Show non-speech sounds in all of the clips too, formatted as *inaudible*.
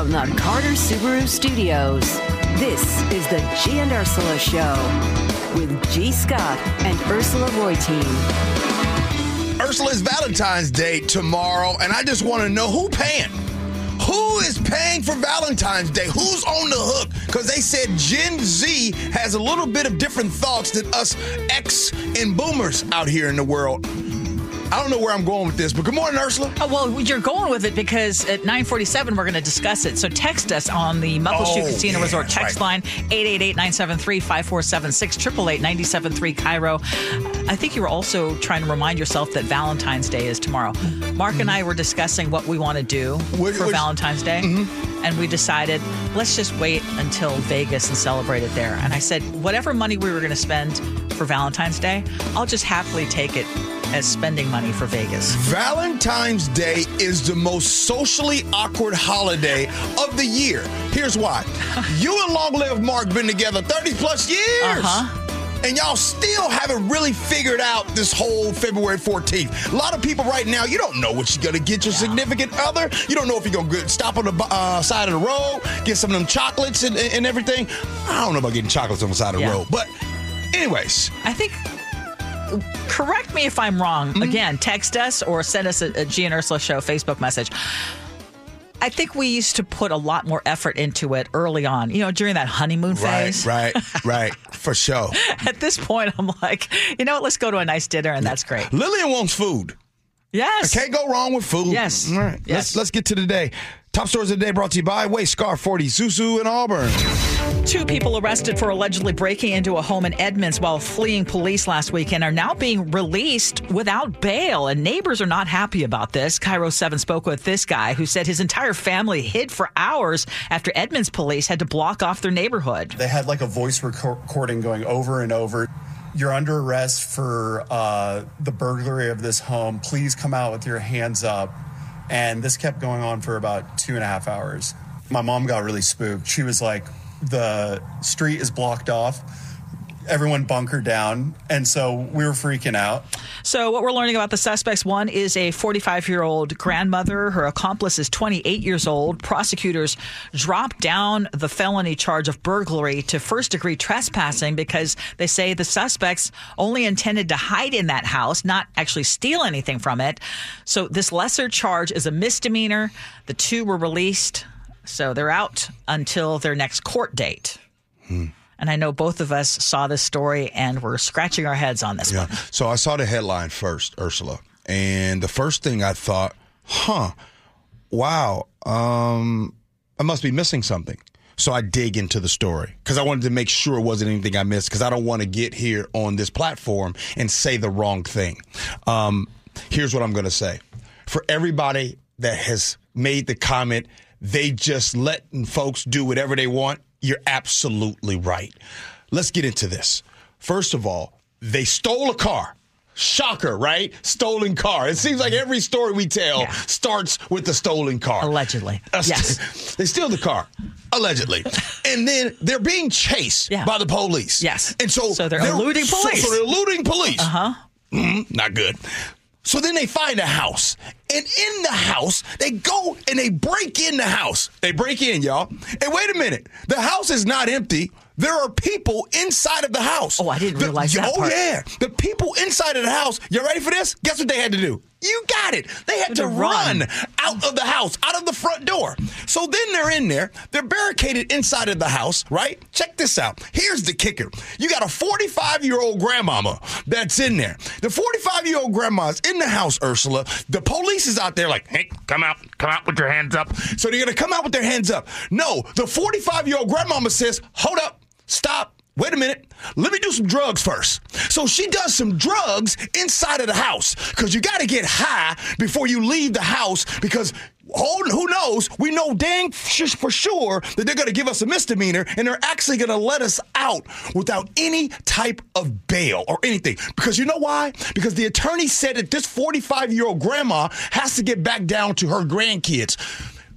From the Carter Subaru Studios, this is the G and Ursula Show with Gee Scott and Ursula Reutin. Ursula's Valentine's Day tomorrow, and I just want to know who paying? Who is paying for Valentine's Day? Who's on the hook? Because they said Gen Z has a little bit of different thoughts than us X and boomers out here in the world. I don't know where I'm going with this, but good morning, Ursula. Oh, well, you're going with it because at 947, we're going to discuss it. So text us on the Muckleshoot Oh, Casino yeah, Resort text right. line 888-973-5476, 888-973 KIRO. I think you were also trying to remind yourself that Valentine's Day is tomorrow. Mark and I were discussing what we want to do for Valentine's Day. Mm-hmm. And we decided, let's just wait until Vegas and celebrate it there. And I said, whatever money we were going to spend for Valentine's Day, I'll just happily take it as spending money for Vegas. Valentine's Day is the most socially awkward holiday of the year. Here's why. *laughs* You and Long Live Mark been together 30 plus years. Uh-huh. And y'all still haven't really figured out this whole February 14th. A lot of people right now, you don't know what you're gonna get your significant other. You don't know if you're gonna get, stop on the uh, side of the road, get some of them chocolates and, and everything. I don't know about getting chocolates on the side of the road, but anyways, I think. Correct me if I'm wrong. Mm-hmm. Again, text us or send us a, a G and Ursula Show Facebook message. I think we used to put a lot more effort into it early on. You know, during that honeymoon right, phase. right, right, for sure. *laughs* At this point, I'm like, you know what? Let's go to a nice dinner, and that's great. Lillian wants food. Yes. I can't go wrong with food. Yes. All right. Yes. Let's let's get to the day. Top stories of the day brought to you by Way Scar 40 Susu in Auburn. Two people arrested for allegedly breaking into a home in Edmonds while fleeing police last weekend are now being released without bail. And neighbors are not happy about this. KIRO 7 spoke with this guy who said his entire family hid for hours after Edmonds police had to block off their neighborhood. They had like a voice recording going over and over. You're under arrest for uh, the burglary of this home. Please come out with your hands up. And this kept going on for about two and a half hours. My mom got really spooked. She was like, the street is blocked off. Everyone bunkered down. And so we were freaking out. So, what we're learning about the suspects one is a 45 year old grandmother. Her accomplice is 28 years old. Prosecutors dropped down the felony charge of burglary to first degree trespassing because they say the suspects only intended to hide in that house, not actually steal anything from it. So, this lesser charge is a misdemeanor. The two were released. So, they're out until their next court date. Hmm. And I know both of us saw this story and we're scratching our heads on this Yeah. one. So I saw the headline first, Ursula. And the first thing I thought, huh, wow, um, I must be missing something. So I dig into the story because I wanted to make sure it wasn't anything I missed because I don't want to get here on this platform and say the wrong thing. Um, here's what I'm going to say. For everybody that has made the comment, they just letting folks do whatever they want, you're absolutely right. Let's get into this. First of all, they stole a car. Shocker, right? Stolen car. It seems like every story we tell Yeah. starts with the stolen car. Allegedly. *laughs* Uh, Yes. *laughs* they steal the car, allegedly, and then they're being chased Yeah. by the police. Yes. and so So they're eluding police. So, they're eluding police. Uh huh. not good. So then they find a house, and in the house they go and they break in the house. They break in, y'all. And wait a minute, the house is not empty. There are people inside of the house. Oh, I didn't The- realize that Oh part. yeah, the people inside of the house. You ready for this? Guess what they had to do? You got it. They had to run out of the house, out of the front door. So then they're in there. They're barricaded inside of the house, right? Check this out. Here's the kicker. You got a 45 year old grandmama that's in there. The 45 year old grandma's in the house, Ursula. The police is out there like, hey, come out, come out with your hands up. So they're going to come out with their hands up. No, the 45 year old grandmama says, hold up, stop. Wait a minute. Let me do some drugs first. So she does some drugs inside of the house because you got to get high before you leave the house because who knows? We know dang for sure that they're going to give us a misdemeanor and they're actually going to let us out without any type of bail or anything. Because you know why? Because the attorney said that this 45 year old grandma has to get back down to her grandkids.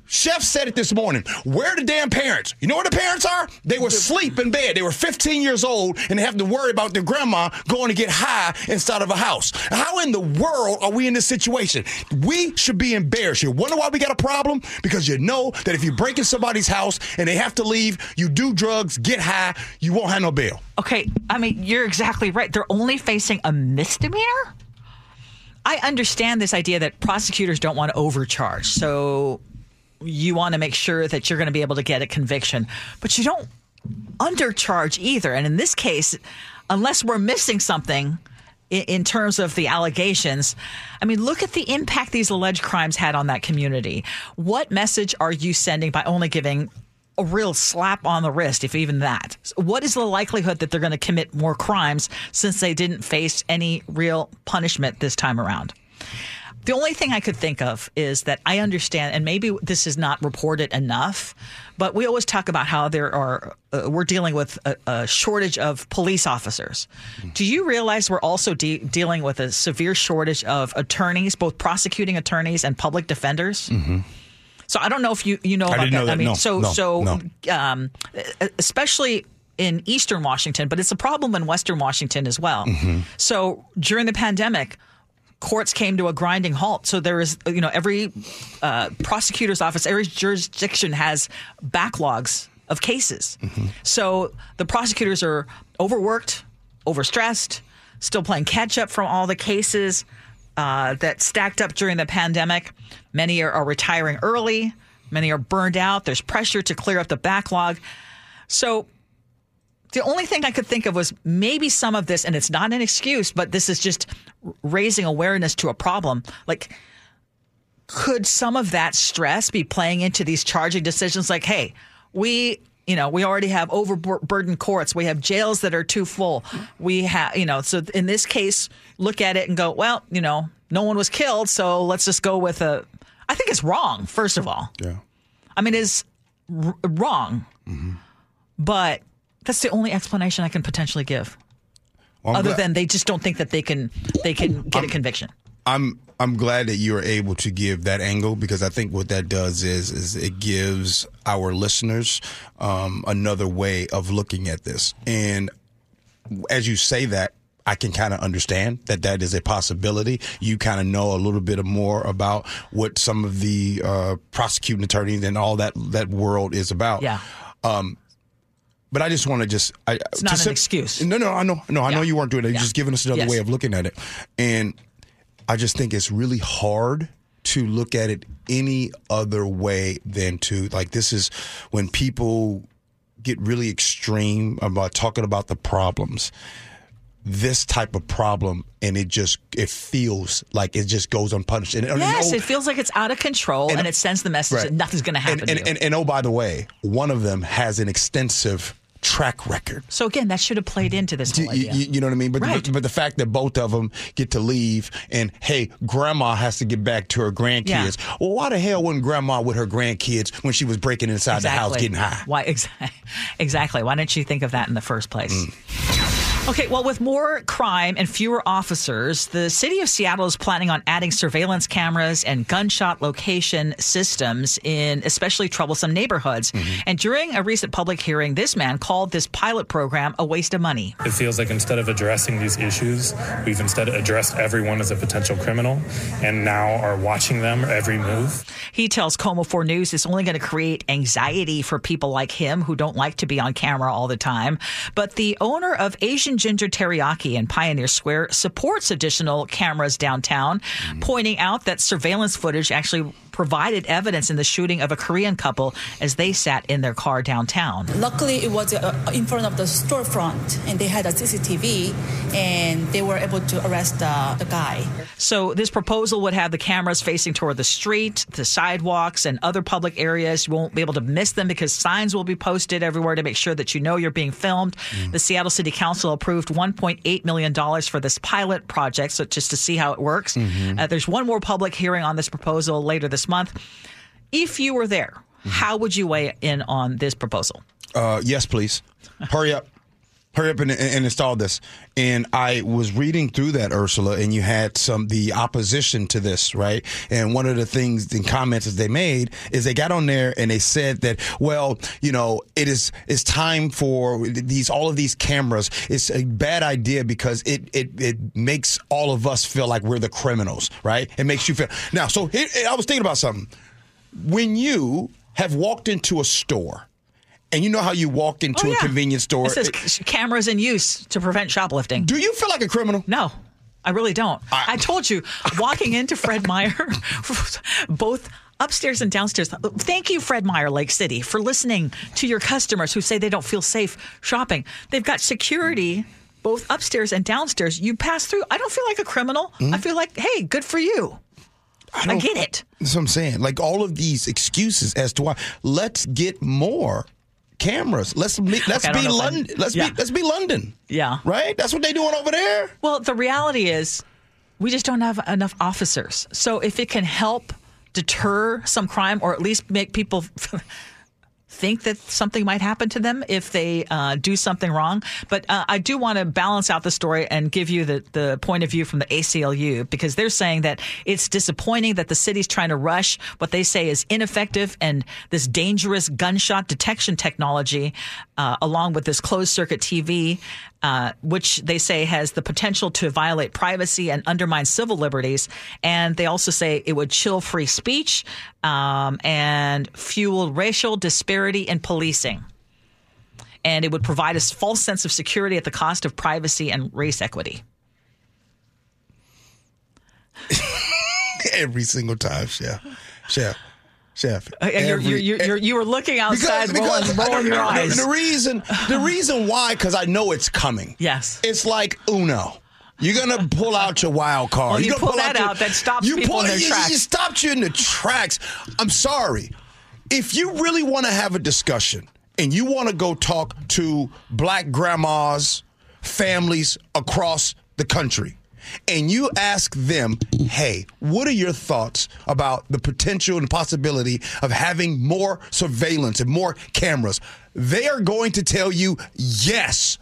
Chef said it this morning. Where the damn parents? You know where the parents are? They were asleep in bed. They were 15 years old and they have to worry about their grandma going to get high inside of a house. How in the world are we in this situation? We should be embarrassed. You wonder why we got a problem? Because you know that if you break in somebody's house and they have to leave, you do drugs, get high, you won't have no bail. Okay, I mean, you're exactly right. They're only facing a misdemeanor? I understand this idea that prosecutors don't want to overcharge. So you want to make sure that you're going to be able to get a conviction, but you don't undercharge either. And in this case, unless we're missing something in, in terms of the allegations, I mean, look at the impact these alleged crimes had on that community. What message are you sending by only giving a real slap on the wrist, if even that. What is the likelihood that they're going to commit more crimes since they didn't face any real punishment this time around? The only thing I could think of is that I understand, and maybe this is not reported enough, but we always talk about how there are, uh, we're dealing with a, a, shortage of police officers. Do you realize we're also de- dealing with a severe shortage of attorneys, both prosecuting attorneys and public defenders? Mm-hmm. So I don't know if you you know I about didn't know that. I mean, No, so no, so no. um, especially in Eastern Washington, but it's a problem in Western Washington as well. Mm-hmm. So during the pandemic, courts came to a grinding halt. So there is, you know, every uh, prosecutor's office, every jurisdiction has backlogs of cases. Mm-hmm. So the prosecutors are overworked, overstressed, still playing catch up from all the cases uh, that stacked up during the pandemic. Many are, are retiring early. Many are burned out. There's pressure to clear up the backlog. So the only thing I could think of was maybe some of this, and it's not an excuse, but this is just raising awareness to a problem. Like, could some of that stress be playing into these charging decisions? Like, hey, we, you know, we already have overburdened courts. We have jails that are too full. We have, you know, so in this case, look at it and go, well, you know, no one was killed, so let's just go with a. I think it's wrong. First of all, Yeah. I mean, it's r- wrong, mm-hmm. but that's the only explanation I can potentially give. Well, Other glad- than they just don't think that they can they can get a conviction. I'm I'm glad that you are able to give that angle because I think what that does is is it gives our listeners um, another way of looking at this. And as you say that, I can kind of understand that that is a possibility. You kind of know a little bit more about what some of the uh, prosecuting attorneys and all that that world is about. Yeah. But I just want to just. I, It's not an excuse. No, no, I know. No, I know you weren't doing it. You're Yeah. just giving us another Yes. way of looking at it. And I just think it's really hard to look at it any other way than to like this is when people get really extreme about talking about the problems this type of problem and it just it feels like it just goes unpunished and, and Yes, oh, it feels like it's out of control, and, it sends the message right. that nothing's going to happen and, and, and, and oh by the way one of them has an extensive track record so again, that should have played into this you, idea. you- you know what I mean? But, Right. but but the fact that both of them get to leave and hey, grandma has to get back to her grandkids. Well, why the hell wasn't grandma with her grandkids when she was breaking inside the house getting high? Why exactly? *laughs* Exactly. Why didn't you think of that in the first place? Mm. Okay, well, with more crime and fewer officers, the city of Seattle is planning on adding surveillance cameras and gunshot location systems in especially troublesome neighborhoods. Mm-hmm. And during a recent public hearing, this man called this pilot program a waste of money. It feels like instead of addressing these issues, we've instead addressed everyone as a potential criminal and now are watching them every move. He tells KOMO 4 News it's only going to create anxiety for people like him who don't like to be on camera all the time. But the owner of Asian Ginger Teriyaki in Pioneer Square supports additional cameras downtown, mm-hmm. pointing out that surveillance footage actually provided evidence in the shooting of a Korean couple as they sat in their car downtown. Luckily, it was uh, in front of the storefront, and they had a CCTV, and they were able to arrest the, the guy. So this proposal would have the cameras facing toward the street, the sidewalks, and other public areas. You won't be able to miss them because signs will be posted everywhere to make sure that you know you're being filmed. The Seattle City Council approved 1.8 million dollars for this pilot project, so just to see how it works. Uh, there's one more public hearing on this proposal later this month. If you were there, how would you weigh in on this proposal? Uh, yes, please. Hurry up. Hurry up and, and install this. And I was reading through that, Ursula, and you had some the opposition to this, right? And one of the things the comments that they made is they got on there and they said that, well, you know, it is it's time for these all of these cameras. It's a bad idea because it it it makes all of us feel like we're the criminals, right? It makes you feel now. So here, I was thinking about something. When you have walked into a store and you know how you walk into Oh, a convenience store. It says c- cameras in use to prevent shoplifting. do you feel like a criminal? No, I really don't. I, told you, walking into Fred Meyer, *laughs* both upstairs and downstairs. Thank you, Fred Meyer, Lake City, for listening to your customers who say they don't feel safe shopping. They've got security both upstairs and downstairs. You pass through. I don't feel like a criminal. Hmm? I feel like, hey, good for you. I, don't- get it. That's what I'm saying. Like all of these excuses as to why. Let's get more cameras. Let's be, let's Okay, be London. Let's yeah. be let's be London. Yeah. Right. That's what they're doing over there. Well, the reality is we just don't have enough officers. So if it can help deter some crime or at least make people think that something might happen to them if they uh, do something wrong. But uh, I do want to balance out the story and give you the, the point of view from the ACLU because they're saying that it's disappointing that the city's trying to rush what they say is ineffective and this dangerous gunshot detection technology uh, along with this closed circuit TV. Uh, which they say has the potential to violate privacy and undermine civil liberties. And they also say it would chill free speech um, and fuel racial disparity in policing. And it would provide a false sense of security at the cost of privacy and race equity. *laughs* Every single time, chef, chef, chef. Uh, and Every- you're, you're, you're, you were looking outside, rolling, I rolling your the- eyes. The, reason, the reason why, because I know it's coming. Yes. It's like Uno. You're gonna pull out your wild card. Well, you You're gonna pull that your- out, that stops you people in their you- tracks. You stopped you in the tracks. I'm sorry. If you really want to have a discussion and you want to go talk to black grandmas, families across the country, and you ask them, hey, what are your thoughts about the potential and possibility of having more surveillance and more cameras? They are going to tell you yes.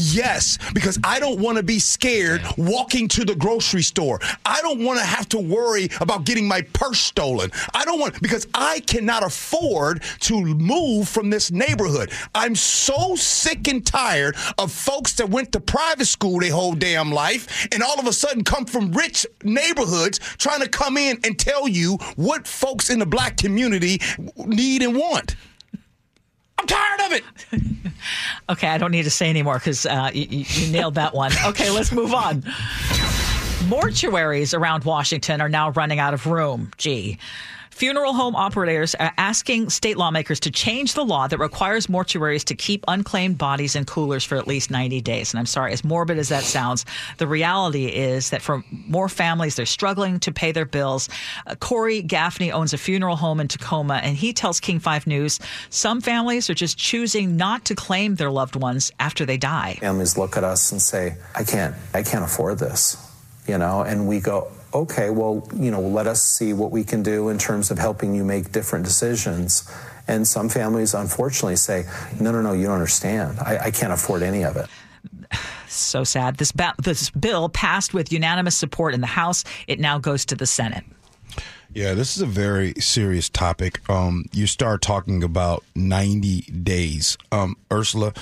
Yes, because I don't want to be scared walking to the grocery store. I don't want to have to worry about getting my purse stolen. I don't want because I cannot afford to move from this neighborhood. I'm so sick and tired of folks that went to private school their whole damn life and all of a sudden come from rich neighborhoods trying to come in and tell you what folks in the black community need and want. I'm tired of it. *laughs* Okay, I don't need to say anymore because uh, you, you you nailed that one. Okay, let's move on. Mortuaries around Washington are now running out of room. Gee. Funeral home operators are asking state lawmakers to change the law that requires mortuaries to keep unclaimed bodies in coolers for at least 90 days. And I'm sorry, as morbid as that sounds, the reality is that for more families, they're struggling to pay their bills. Uh, Corey Gaffney owns a funeral home in Tacoma, and he tells KING 5 News some families are just choosing not to claim their loved ones after they die. families look at us and say, I can't, I can't afford this, you know, and we go, okay, well, you know, let us see what we can do in terms of helping you make different decisions. And some families, unfortunately, say, no, no, no, you don't understand. I, I can't afford any of it. *sighs* So sad. This, ba- this bill passed with unanimous support in the House. It now goes to the Senate. Yeah, this is a very serious topic. Um, you start talking about 90 days. Um, Ursula,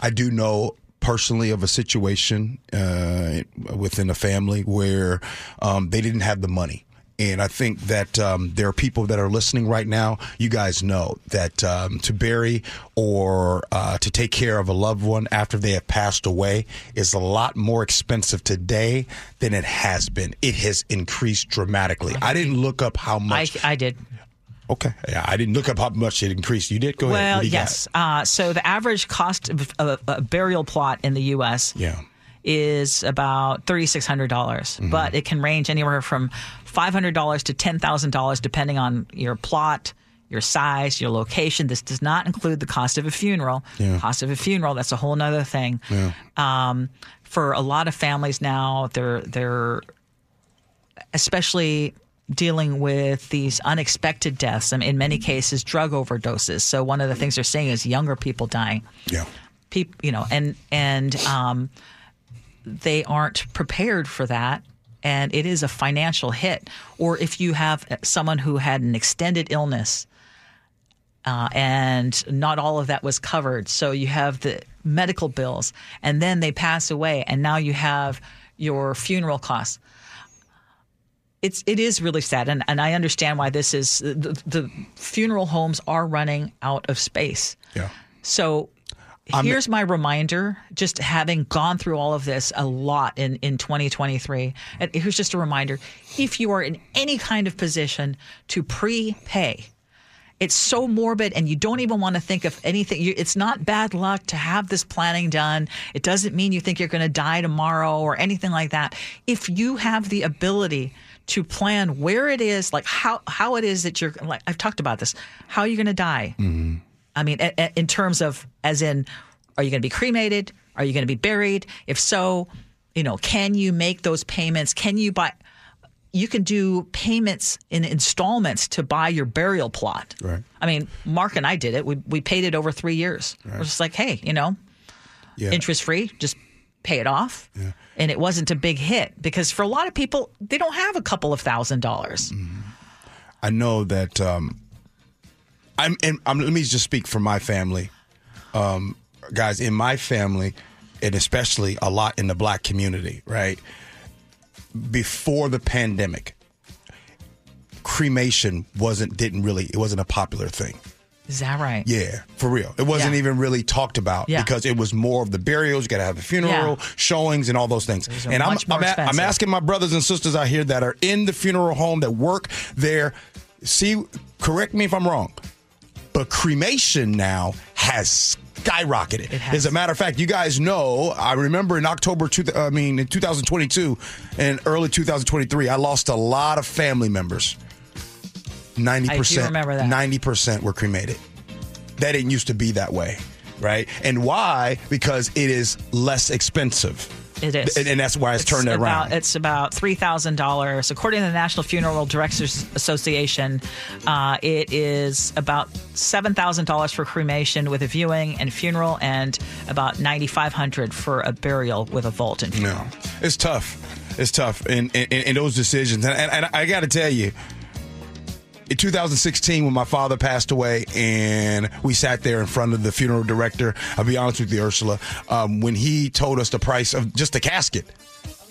I do know personally of a situation uh, within a family where um, they didn't have the money. And I think that um, there are people that are listening right now. You guys know that um, to bury or uh, to take care of a loved one after they have passed away is a lot more expensive today than it has been. It has increased dramatically. I didn't look up how I, much. I did. Okay, yeah, I didn't look up how much it increased. You did. Go ahead. Well, do you got? yes. Uh, so the average cost of a, a burial plot in the U.S. Yeah. is about $3,600, dollars Mm-hmm. but it can range anywhere from $500 to $10,000 depending on your plot, your size, your location. This does not include the cost of a funeral. Yeah. Cost of a funeral, that's a whole nother thing. Yeah. Um, for a lot of families now, they're they're especially dealing with these unexpected deaths and in many cases drug overdoses. So one of the things they're saying is younger people dying. Yeah. people, you know, and and um, they aren't prepared for that. And it is a financial hit. Or if you have someone who had an extended illness uh, and not all of that was covered. So you have the medical bills, and then they pass away, and now you have your funeral costs. It's it is really sad, and, and I understand why this is. The, the funeral homes are running out of space. Yeah. So here's my reminder just having gone through all of this a lot in, in 2023 and here's just a reminder if you are in any kind of position to prepay it's so morbid and you don't even want to think of anything you, it's not bad luck to have this planning done it doesn't mean you think you're going to die tomorrow or anything like that if you have the ability to plan where it is like how how it is that you're like I've talked about this how are you're going to die mm-hmm. I mean, a- a- in terms of, as in, are you going to be cremated? Are you going to be buried? If so, you know, can you make those payments? Can you buy? You can do payments in installments to buy your burial plot. Right. I mean, Mark and I did it. We we paid it over three years. We're just like, hey, you know, Yeah. interest free, just pay it off. And it wasn't a big hit because for a lot of people, they don't have a couple of thousand dollars. I know that um, I'm, I'm. Let me just speak for my family, um, guys. In my family, and especially a lot in the black community, right? Before the pandemic, cremation wasn't didn't really it wasn't a popular thing. Is that right? Yeah, for real. It wasn't Yeah. even really talked about Yeah. because it was more of the burials. You got to have the funeral, Yeah. showings, and all those things. Those and I'm I'm, a- I'm asking my brothers and sisters out here that are in the funeral home that work there. See, correct me if I'm wrong, but cremation now has skyrocketed. As a matter of fact, you guys know. I remember in October, two, I mean, in 2022 and early 2023, I lost a lot of family members. Ninety percent. remember that. Ninety percent were cremated. That didn't used to be that way, right? And why? Because it is less expensive. It is, and, and that's why it's, turned about, around. It's about three thousand dollars, according to the National Funeral Directors Association. Uh, it is about seven thousand dollars for cremation with a viewing and funeral, and about ninety five hundred for a burial with a vault and funeral. No, it's tough. It's tough in in, in those decisions, and, and, and I got to tell you, in 2016 when my father passed away, and we sat there in front of the funeral director. I'll be honest with you, Ursula, um, when he told us the price of just the casket,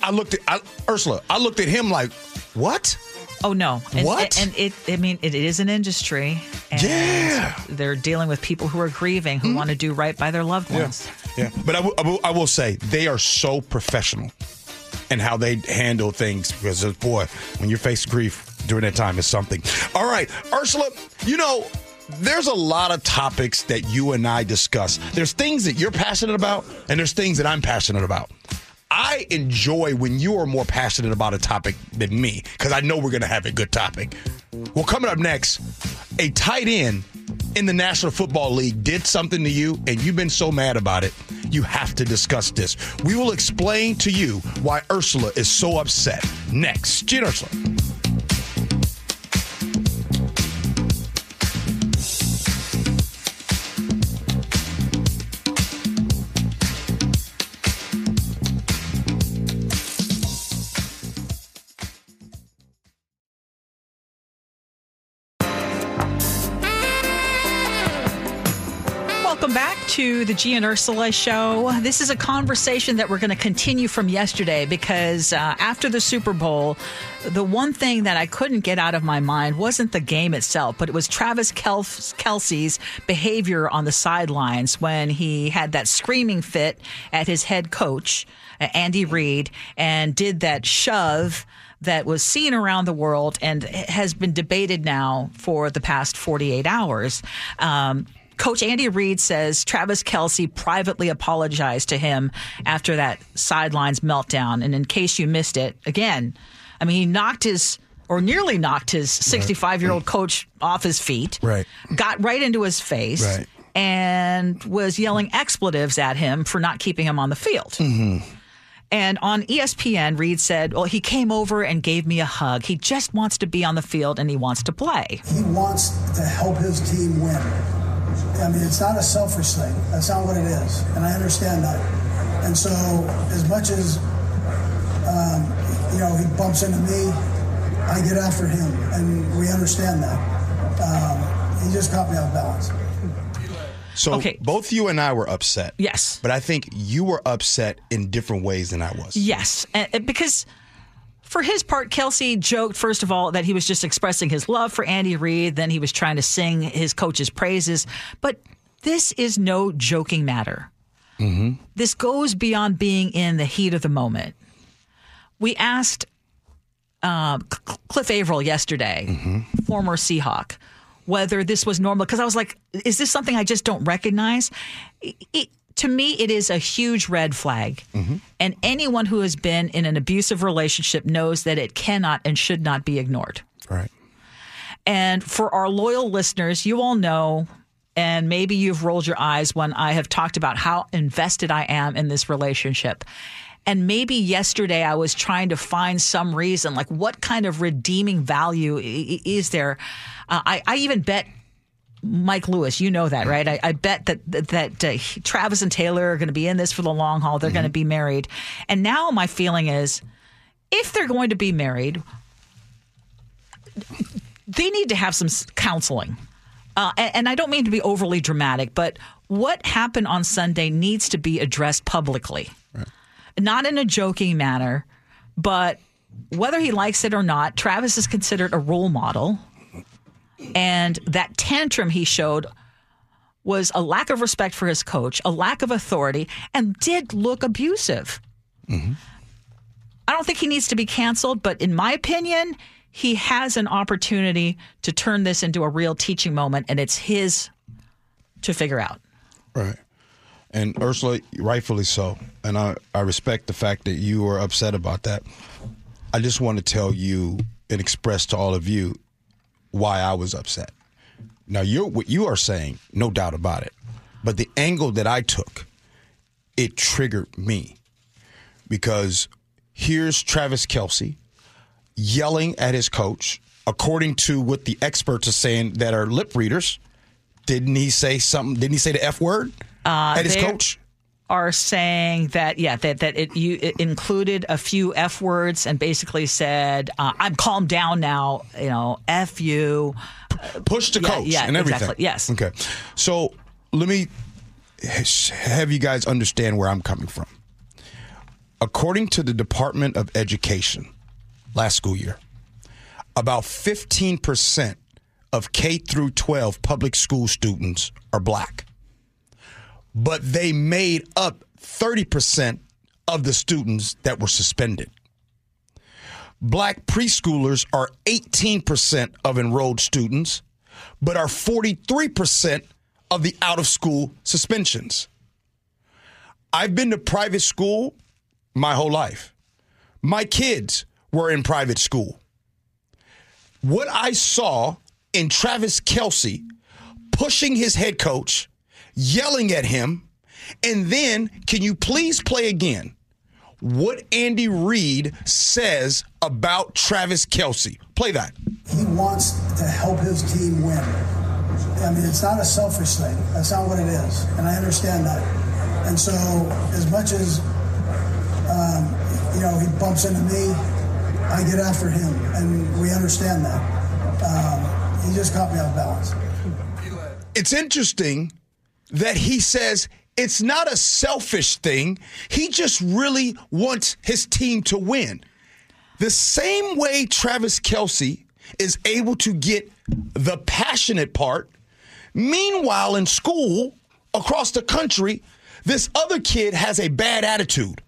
I looked at I, Ursula. I looked at him like, what? Oh no! And, What? And it, I mean, it is an industry. And Yeah. They're dealing with people who are grieving, who want to do right by their loved ones. Yeah, but I will- I will- I will say they are so professional in how they handle things because, boy, when you're faced grief during that time, is something. All right, Ursula, you know, there's a lot of topics that you and I discuss. There's things that you're passionate about, and there's things that I'm passionate about. I enjoy when you are more passionate about a topic than me because I know we're going to have a good topic. Well, coming up next, a tight end in the National Football League did something to you and you've been so mad about it. You have to discuss this. We will explain to you why Ursula is so upset. Next, Gene Ursula. The G and Ursula show. This is a conversation that we're going to continue from yesterday because uh, after the Super Bowl, the one thing that I couldn't get out of my mind wasn't the game itself, but it was Travis Kel- Kelce's behavior on the sidelines when he had that screaming fit at his head coach, uh, Andy Reid, and did that shove that was seen around the world and has been debated now for the past 48 hours. Um, Coach Andy Reid says Travis Kelce privately apologized to him after that sidelines meltdown. And in case you missed it, again, I mean, he knocked his or nearly knocked his 65 year old coach off his feet, Right. got right into his face, Right. and was yelling expletives at him for not keeping him on the field. Mm-hmm. And on ESPN, Reid said, Well, he came over and gave me a hug. He just wants to be on the field and he wants to play. He wants to help his team win. I mean, it's not a selfish thing. That's not what it is, and I understand that. And so, as much as um, you know, he bumps into me, I get after him, and we understand that. Um, he just caught me off balance. So Okay. both you and I were upset. Yes. But I think you were upset in different ways than I was. Yes, and, and because for his part, Kelce joked first of all that he was just expressing his love for Andy Reid. Then he was trying to sing his coach's praises. But this is no joking matter. This goes beyond being in the heat of the moment. We asked uh, Cliff Avril yesterday, former Seahawk, whether this was normal. Because I was like, is this something I just don't recognize? It- to me, it is a huge red flag. And anyone who has been in an abusive relationship knows that it cannot and should not be ignored. Right. And for our loyal listeners, you all know, and maybe you've rolled your eyes when I have talked about how invested I am in this relationship. And maybe yesterday I was trying to find some reason, like what kind of redeeming value is there? Uh, I, I even bet Mike Lewis, you know that, right? I, I bet that that, that uh, Travis and Taylor are going to be in this for the long haul. They're going to be married, and now my feeling is, if they're going to be married, they need to have some counseling. Uh, and, and I don't mean to be overly dramatic, but what happened on Sunday needs to be addressed publicly, not in a joking manner, but whether he likes it or not, Travis is considered a role model. And that tantrum he showed was a lack of respect for his coach, a lack of authority, and did look abusive. Mm-hmm. I don't think he needs to be canceled, but in my opinion, he has an opportunity to turn this into a real teaching moment, and it's his to figure out. Right. And Ursula, rightfully so. And I, I respect the fact that you are upset about that. I just want to tell you and express to all of you why I was upset. Now, you're, what you are saying, no doubt about it. But the angle that I took, it triggered me because here's Travis Kelce yelling at his coach, according to what the experts are saying that are lip readers. Didn't he say something? Didn't he say the F word uh, at his coach? Are saying that yeah that that it you it included a few f words and basically said uh, I'm calmed down now you know f you Push the Yeah, coach yeah, and everything. exactly, yes. Okay. So let me have you guys understand where I'm coming from. According to the Department of Education, last school year, about 15% of K through 12 public school students are black. But they made up 30% of the students that were suspended. Black preschoolers are 18% of enrolled students, but are 43% of the out of school suspensions. I've been to private school my whole life. My kids were in private school. What I saw in Travis Kelce pushing his head coach, yelling at him, and then can you please play again? what Andy Reid says about Travis Kelce. Play that. He wants to help his team win. I mean, it's not a selfish thing. That's not what it is, and I understand that. And so, as much as um, you know, he bumps into me, I get after him, and we understand that. Um, he just caught me off balance. It's interesting that he says it's not a selfish thing. He just really wants his team to win. The same way Travis Kelce is able to get the passionate part. Meanwhile, in school across the country, this other kid has a bad attitude.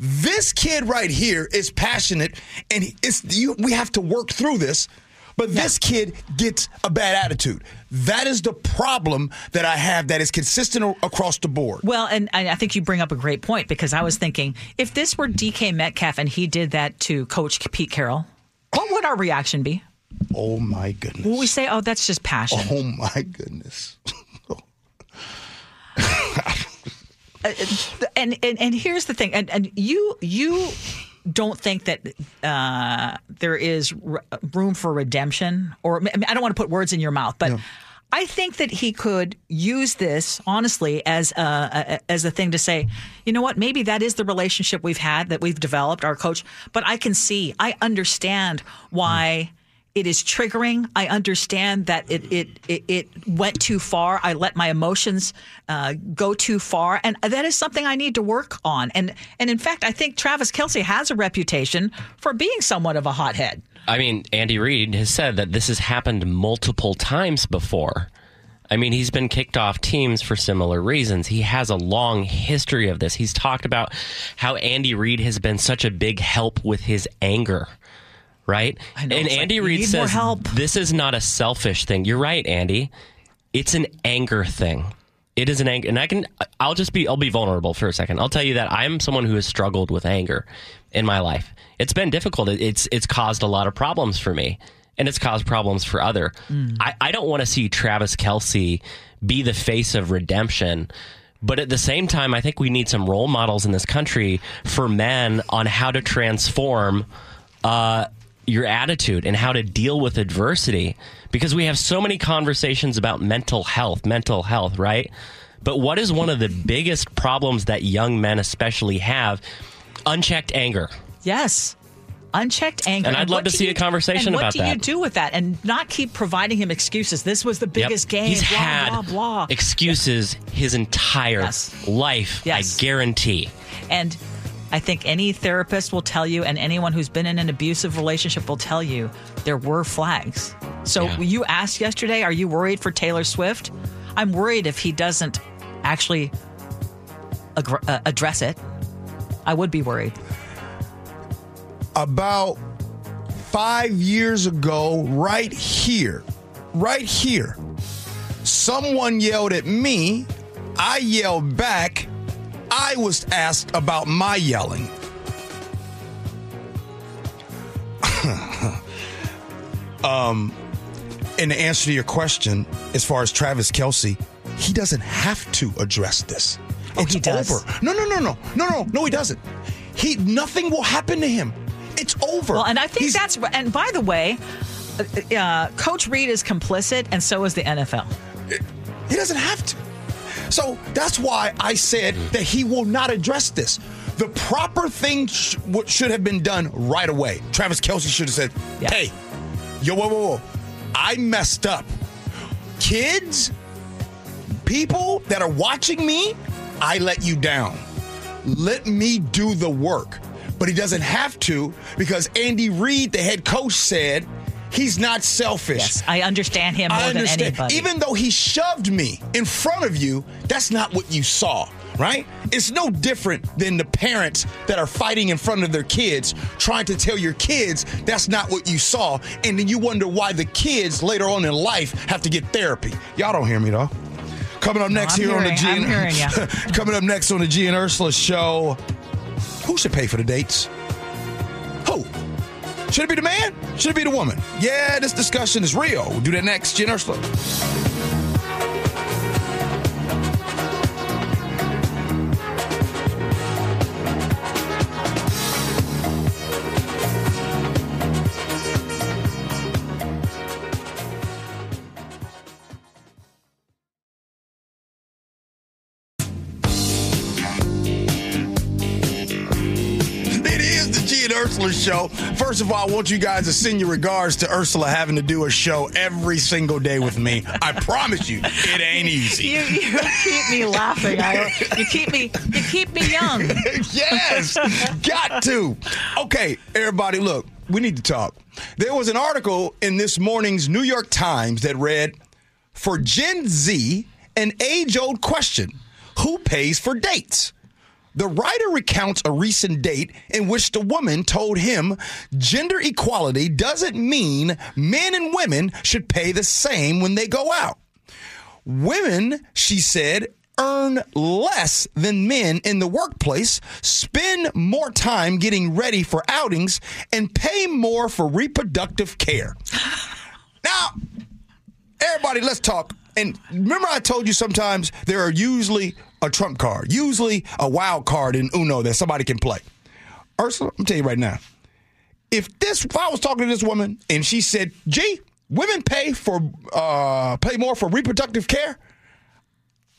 This kid right here is passionate, and it's you, we have to work through this. But this kid gets a bad attitude. That is the problem that I have that is consistent across the board. Well, and, and I think you bring up a great point because I was thinking if this were DK Metcalf and he did that to Coach Pete Carroll, what would our reaction be? Oh my goodness. Will we say, "Oh, that's just passion"? Oh my goodness. *laughs* Uh, and, and and here's the thing, and and you you don't think that uh, there is r- room for redemption, or I, mean, I don't want to put words in your mouth, but I think that he could use this honestly as a, a, as a thing to say, you know what, maybe that is the relationship we've had that we've developed, our coach. But I can see, I understand why it is triggering. I understand that it it it, it went too far. I let my emotions uh, go too far, and that is something I need to work on. And and in fact, I think Travis Kelce has a reputation for being somewhat of a hothead. I mean, Andy Reid has said that this has happened multiple times before. I mean, he's been kicked off teams for similar reasons. He has a long history of this. He's talked about how Andy Reid has been such a big help with his anger, right? know, and like, Andy you Reid says this is not a selfish thing. You're right, Andy. It's an anger thing. It is an anger, and I can. I'll just be. I'll be vulnerable for a second. I'll tell you that I'm someone who has struggled with anger in my life. It's been difficult. It's it's caused a lot of problems for me, and it's caused problems for other. I, I don't want to see Travis Kelce be the face of redemption. But at the same time, I think we need some role models in this country for men on how to transform uh, your attitude and how to deal with adversity because we have so many conversations about mental health, mental health, right? But what is one of the biggest problems that young men especially have? Unchecked anger. Yes. Unchecked anger. And I'd love to see you- a conversation and about What do you that. do with that? And not keep providing him excuses. This was the Yep. biggest game. He's blah, had blah, blah. excuses his entire Yes. life, Yes. I guarantee. And I think any therapist will tell you, and anyone who's been in an abusive relationship will tell you, there were flags. So Yeah. you asked yesterday, are you worried for Taylor Swift? I'm worried if he doesn't actually agr- uh, address it. I would be worried. about five years ago, right here, right here, someone yelled at me. I yelled back. I was asked about my yelling. *laughs* um, in the answer to your question, as far as Travis Kelce, he doesn't have to address this. Oh, it's he does. over. No, no, no, no, no, no, no. He doesn't. He nothing will happen to him. It's over. Well, and I think He's- that's, and by the way, uh, uh, Coach Reid is complicit, and so is the NFL. He doesn't have to. So that's why I said mm. that he will not address this. The proper thing sh- should have been done right away. Travis Kelce should have said, Yeah. "Hey, yo, whoa, whoa, whoa, I messed up. Kids, people that are watching me, I let you down. Let me do the work." But he doesn't have to because Andy Reid, the head coach, said he's not selfish. Yes, I understand him more I than understand. anybody. Even though he shoved me in front of you, that's not what you saw, right? It's no different than the parents that are fighting in front of their kids, trying to tell your kids that's not what you saw, and then you wonder why the kids later on in life have to get therapy. Y'all don't hear me though. Coming up next I'm here on the hearing- G I'm *laughs* hearing ya. Coming up next on the G and Ursula show. Who should pay for the dates? Who? Should it be the man? Should it be the woman? Yeah, this discussion is real. We'll do that next. Jen Ursula. Show. First of all, I want you guys to send your regards to Ursula having to do a show every single day with me. I promise you, it ain't easy. you, you keep me laughing. I, you keep me you keep me young. *laughs* yes, got to. Okay, everybody, look, we need to talk. There was an article in this morning's New York Times that read For Gen Z, an age old question who pays for dates? The writer recounts a recent date in which the woman told him gender equality doesn't mean men and women should pay the same when they go out. Women, she said, earn less than men in the workplace, spend more time getting ready for outings, and pay more for reproductive care. *sighs* Now, everybody, let's talk. And remember, I told you sometimes there are usually a trump card, usually a wild card in Uno that somebody can play. Ursula, I'm telling you right now, if this, if I was talking to this woman and she said, "Gee, women pay for uh, pay more for reproductive care,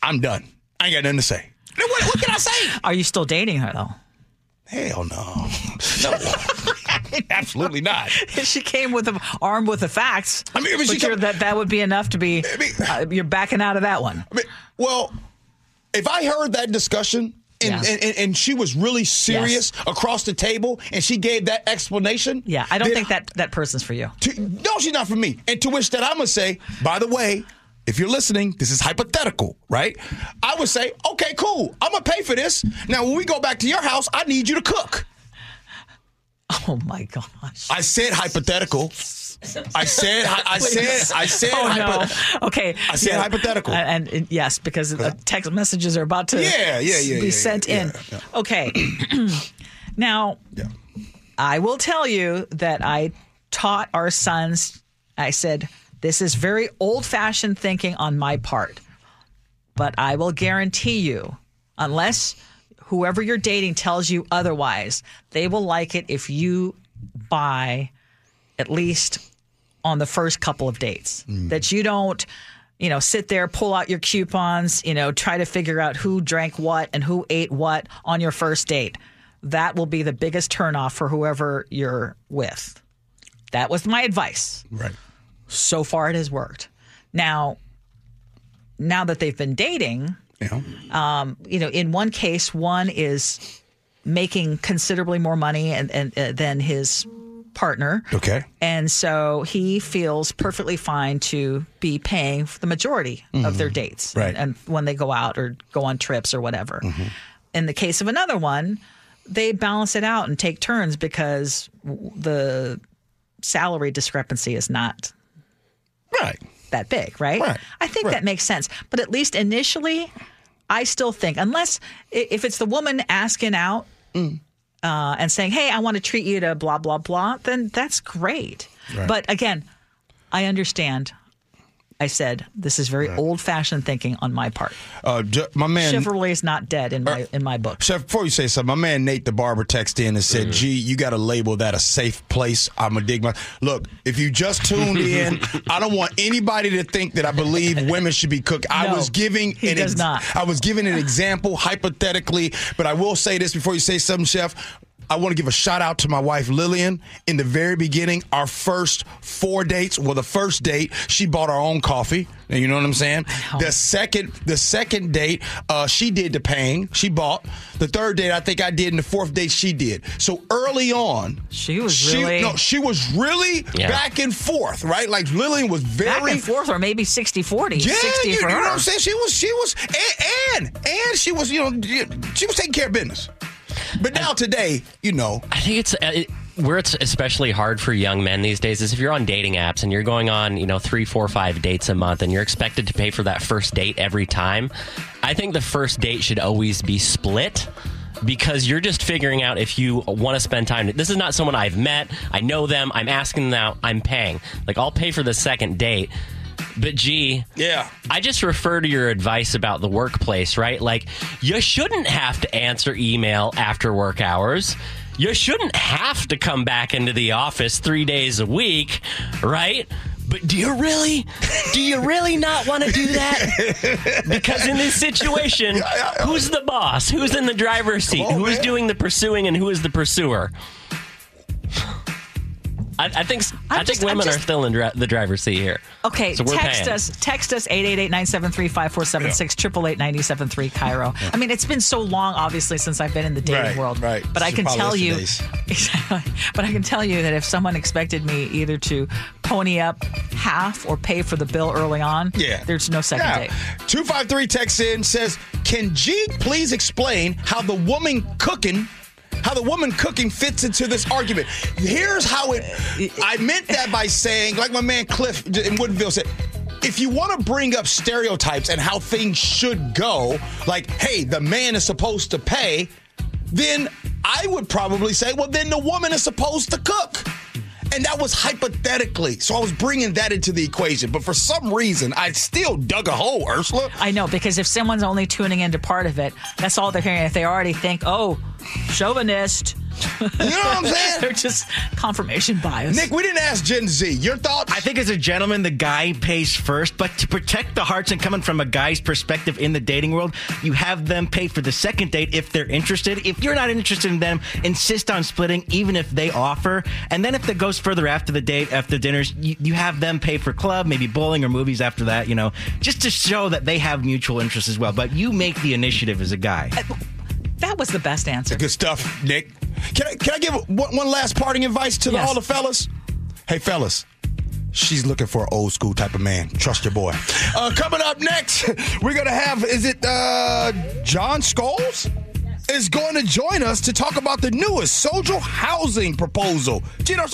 I'm done. I ain't got nothing to say. What, what can I say? Are you still dating her though? Hell no, *laughs* no, *laughs* absolutely not. If she came with a, armed with the facts, I mean, if she come- that that would be enough to be. mean- uh, you're backing out of that one. I mean, well, if I heard that discussion and, Yeah. and, and, she was really serious across the table and she gave that explanation, Yeah, I don't think that that person's for you. To, no, she's not for me. And to which that I'm gonna say, by the way, if you're listening, this is hypothetical, right? I would say, okay, cool. I'm gonna pay for this. Now, when we go back to your house, I need you to cook. Oh my gosh. I said hypothetical. I said, I said, I said, Oh hypo- no. Okay. I said hypothetical. Uh, and, and- yes, because the text messages are about to Yeah, yeah, yeah, be yeah, sent yeah, in. yeah. Okay. *clears throat* now, Yeah. I will tell you that I taught our sons, I said, this is very old fashioned thinking on my part. But I will guarantee you, unless whoever you're dating tells you otherwise, they will like it if you buy at least on the first couple of dates. Mm. That you don't, you know, sit there, pull out your coupons, you know, try to figure out who drank what and who ate what on your first date. That will be the biggest turnoff for whoever you're with. That was my advice. Right. So far, it has worked. Now, now that they've been dating, Yeah. Um, you know, in one case, one is making considerably more money and, and uh, than his partner. Okay. And so he feels perfectly fine to be paying for the majority of their mm-hmm. dates Right. and when they go out or go on trips or whatever. Mm-hmm. In the case of another one, they balance it out and take turns because the salary discrepancy is not Right. that big, right? Right, I think right. that makes sense. But at least initially, I still think, unless if it's the woman asking out Mm. uh, and saying, hey, I want to treat you to blah, blah, blah, then that's great. Right. But again, I understand. I said this is very old fashioned thinking on my part. Uh, ju- my man. Chivalry is not dead in my in my book. Chef, before you say something, my man Nate the barber texted in and said, "Gee, you got to label that a safe place." I'm gonna dig my look. If you just tuned in, *laughs* I don't want anybody to think that I believe women should be cooked. I No, was giving he an does not. I was giving an example hypothetically, but I will say this before you say something, Chef. I want to give a shout out to my wife Lillian. In the very beginning, our first four dates, well, the first date, she bought our own coffee. And you know what I'm saying? The second, the second date, uh, she did the paying. She bought. The third date, I think I did, and the fourth date, she did. So early on, She was she, really- no, she was really Yeah. back and forth, right? Like Lillian was very Back and forth, or maybe 60 40, yeah, 60 you, for you her. know what I'm saying? She was, she was, and, and and she was, you know, she was taking care of business. But now today, you know, I think it's uh, it, where it's especially hard for young men these days is if you're on dating apps and you're going on, you know, three, four, five dates a month and you're expected to pay for that first date every time. I think the first date should always be split because you're just figuring out if you want to spend time. This is not someone I've met. I know them. I'm asking them out. I'm paying. Like I'll pay for the second date. But gee, Yeah. I just refer to your advice about the workplace, right? Like, you shouldn't have to answer email after work hours. You shouldn't have to come back into the office three days a week, right? But do you really? Do you really not want to do that? Because in this situation, who's the boss? Who's in the driver's seat? on, Who is man. doing the pursuing and who is the pursuer? I, I think I I'm think just- I'm women just- are still in dri- the driver's seat here. Okay, so we're text paying. us. Text us 888-973-5476, 888-973 KIRO. I mean, it's been so long, obviously, since I've been in the dating Right, world. right. But I It's can probably tell you, *laughs* Exactly. but I can tell you that if someone expected me either to pony up half or pay for the bill early on, Yeah. there's no second Yeah. date. 253 texts in says, Can Gee please explain how the woman cooking how the woman cooking fits into this argument. Here's how it I meant that by saying, like my man Cliff in Woodinville said, if you want to bring up stereotypes and how things should go, like, hey, the man is supposed to pay, then I would probably say, well, then the woman is supposed to cook. And that was hypothetically. So I was bringing that into the equation. But for some reason, I still dug a hole, Ursula. I know because if someone's only tuning into part of it, that's all they're hearing. If they already think, "Oh, chauvinist," You know what I'm saying? *laughs* They're just confirmation bias. Nick, we didn't ask Gen Z. Your thoughts? I think as a gentleman, the guy pays first, but to protect the hearts and coming from a guy's perspective in the dating world, you have them pay for the second date if they're interested. If you're not interested in them, insist on splitting, even if they offer. And then if it goes further after the date, after dinners, you, you have them pay for club, maybe bowling or movies after that, you know, just to show that they have mutual interests as well. But you make the initiative as a guy. That was the best answer. Good stuff, Nick. Can I, can I give one, one last parting advice to the, Yes. all the fellas? Hey, fellas. She's looking for an old school type of man. Trust your boy. Uh, coming up next, *laughs* we're going to have, is it uh, John Scholes? Is going to join us to talk about the newest social housing proposal. Gina,